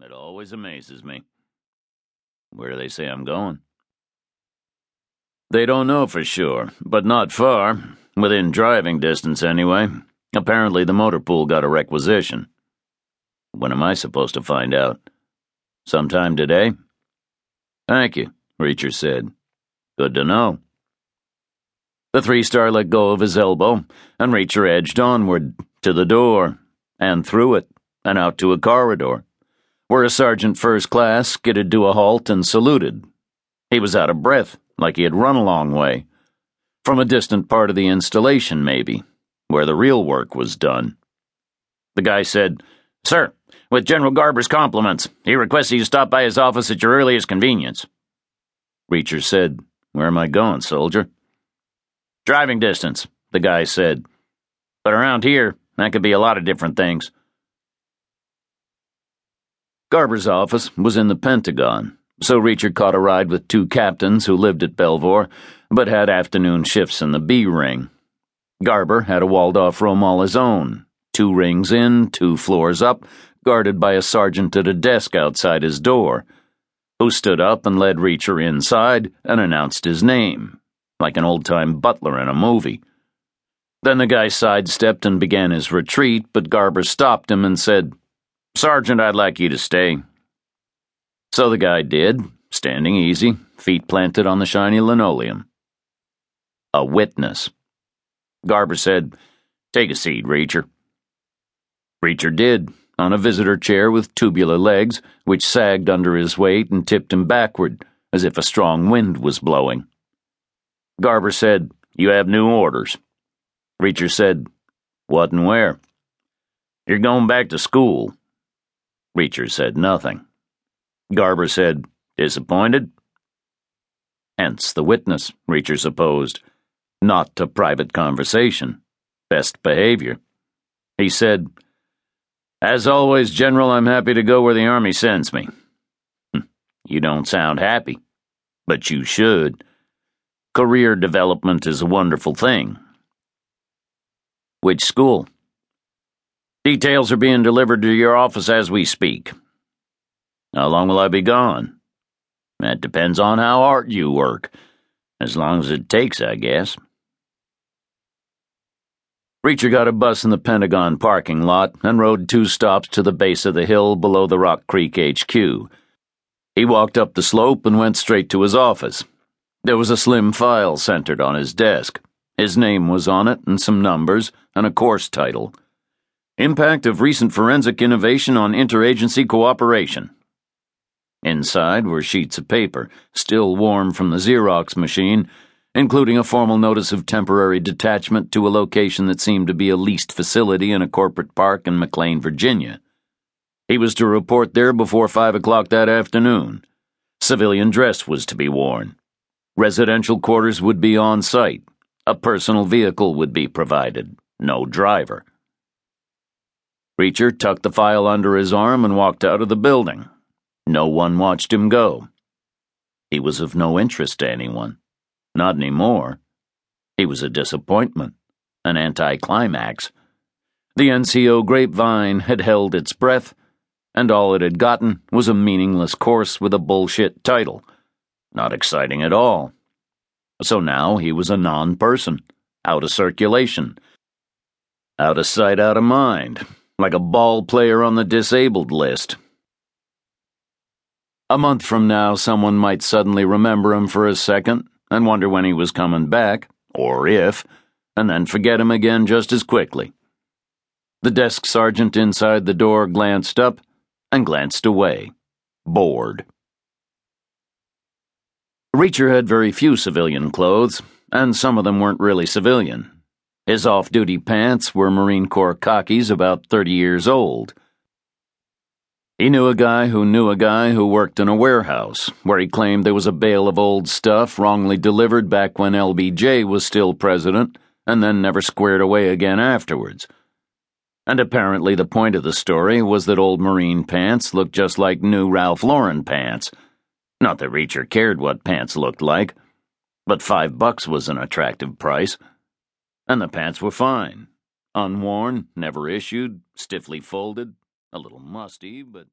It always amazes me. Where do they say I'm going? They don't know for sure, but not far. Within driving distance, anyway. Apparently, the motor pool got a requisition. When am I supposed to find out? Sometime today? Thank you, Reacher said. Good to know. The three star let go of his elbow, and Reacher edged onward, to the door, and through it, and out to a corridor, where a sergeant first class skidded to a halt and saluted. He was out of breath, like he had run a long way. From a distant part of the installation, maybe, where the real work was done. The guy said, Sir, with General Garber's compliments, he requests you stop by his office at your earliest convenience. Reacher said, Where am I going, soldier? Driving distance, the guy said. But around here, that could be a lot of different things. Garber's office was in the Pentagon, so Reacher caught a ride with two captains who lived at Belvoir, but had afternoon shifts in the B ring. Garber had a walled off room all his own, two rings in, two floors up, guarded by a sergeant at a desk outside his door, who stood up and led Reacher inside and announced his name, like an old time butler in a movie. Then the guy sidestepped and began his retreat, but Garber stopped him and said, Sergeant, I'd like you to stay. So the guy did, standing easy, feet planted on the shiny linoleum. A witness. Garber said, Take a seat, Reacher. Reacher did, on a visitor chair with tubular legs, which sagged under his weight and tipped him backward, as if a strong wind was blowing. Garber said, You have new orders. Reacher said, What and where? You're going back to school. Reacher said nothing. Garber said, Disappointed? Hence the witness, Reacher supposed. Not to private conversation. Best behavior. He said, As always, General, I'm happy to go where the Army sends me. Hm, you don't sound happy, but you should. Career development is a wonderful thing. Which school? Details are being delivered to your office as we speak. How long will I be gone? That depends on how hard you work. As long as it takes, I guess. Reacher got a bus in the Pentagon parking lot and rode two stops to the base of the hill below the Rock Creek HQ. He walked up the slope and went straight to his office. There was a slim file centered on his desk. His name was on it and some numbers and a course title. Impact of recent forensic innovation on interagency cooperation. Inside were sheets of paper, still warm from the Xerox machine, including a formal notice of temporary detachment to a location that seemed to be a leased facility in a corporate park in McLean, Virginia. He was to report there before five o'clock that afternoon. Civilian dress was to be worn. Residential quarters would be on site. A personal vehicle would be provided. No driver. Reacher tucked the file under his arm and walked out of the building. No one watched him go. He was of no interest to anyone. Not anymore. He was a disappointment, an anticlimax. The NCO grapevine had held its breath, and all it had gotten was a meaningless course with a bullshit title. Not exciting at all. So now he was a non person, out of circulation. Out of sight, out of mind like a ball player on the disabled list. A month from now, someone might suddenly remember him for a second and wonder when he was coming back, or if, and then forget him again just as quickly. The desk sergeant inside the door glanced up and glanced away, bored. Reacher had very few civilian clothes, and some of them weren't really civilian. His off duty pants were Marine Corps khakis about 30 years old. He knew a guy who knew a guy who worked in a warehouse, where he claimed there was a bale of old stuff wrongly delivered back when LBJ was still president, and then never squared away again afterwards. And apparently, the point of the story was that old Marine pants looked just like new Ralph Lauren pants. Not that Reacher cared what pants looked like, but five bucks was an attractive price. And the pants were fine. Unworn, never issued, stiffly folded, a little musty, but.